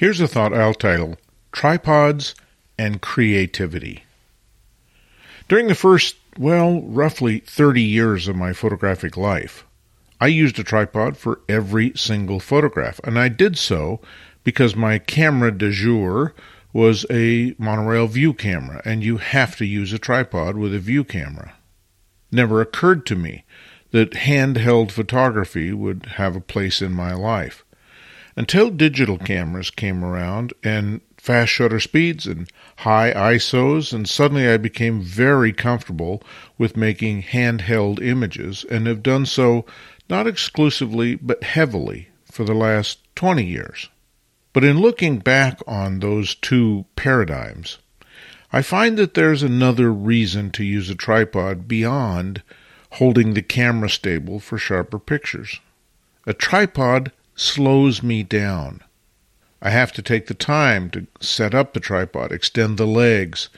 Here's a thought I'll title Tripods and Creativity. During the first, well, roughly 30 years of my photographic life, I used a tripod for every single photograph, and I did so because my camera de jour was a monorail view camera, and you have to use a tripod with a view camera. Never occurred to me that handheld photography would have a place in my life. Until digital cameras came around and fast shutter speeds and high ISOs, and suddenly I became very comfortable with making handheld images and have done so not exclusively but heavily for the last 20 years. But in looking back on those two paradigms, I find that there's another reason to use a tripod beyond holding the camera stable for sharper pictures. A tripod slows me down. I have to take the time to set up the tripod, extend the legs,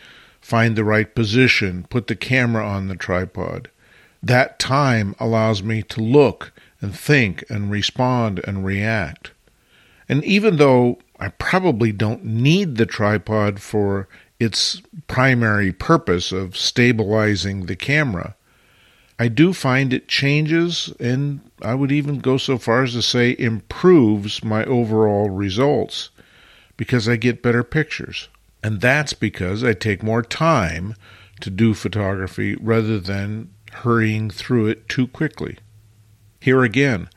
find the right position, put the camera on the tripod. That time allows me to look and think and respond and react. And even though I probably don't need the tripod for its primary purpose of stabilizing the camera, I do find it changes and I would even go so far as to say improves my overall results because I get better pictures. And that's because I take more time to do photography rather than hurrying through it too quickly. Here again,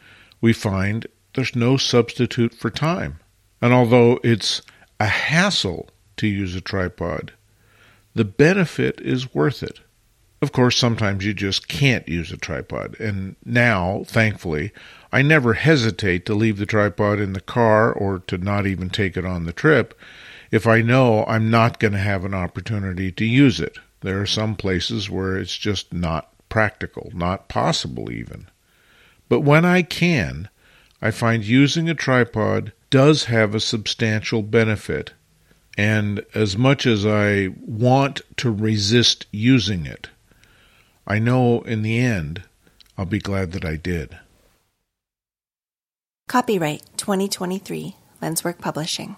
we find there's no substitute for time. And although it's a hassle to use a tripod, the benefit is worth it. Of course, sometimes you just can't use a tripod. And now, thankfully, I never hesitate to leave the tripod in the car or to not even take it on the trip if I know I'm not going to have an opportunity to use it. There are some places where it's just not practical, not possible even. But when I can, I find using a tripod does have a substantial benefit. And as much as I want to resist using it, I know in the end I'll be glad that I did. Copyright 2023 Lenswork Publishing.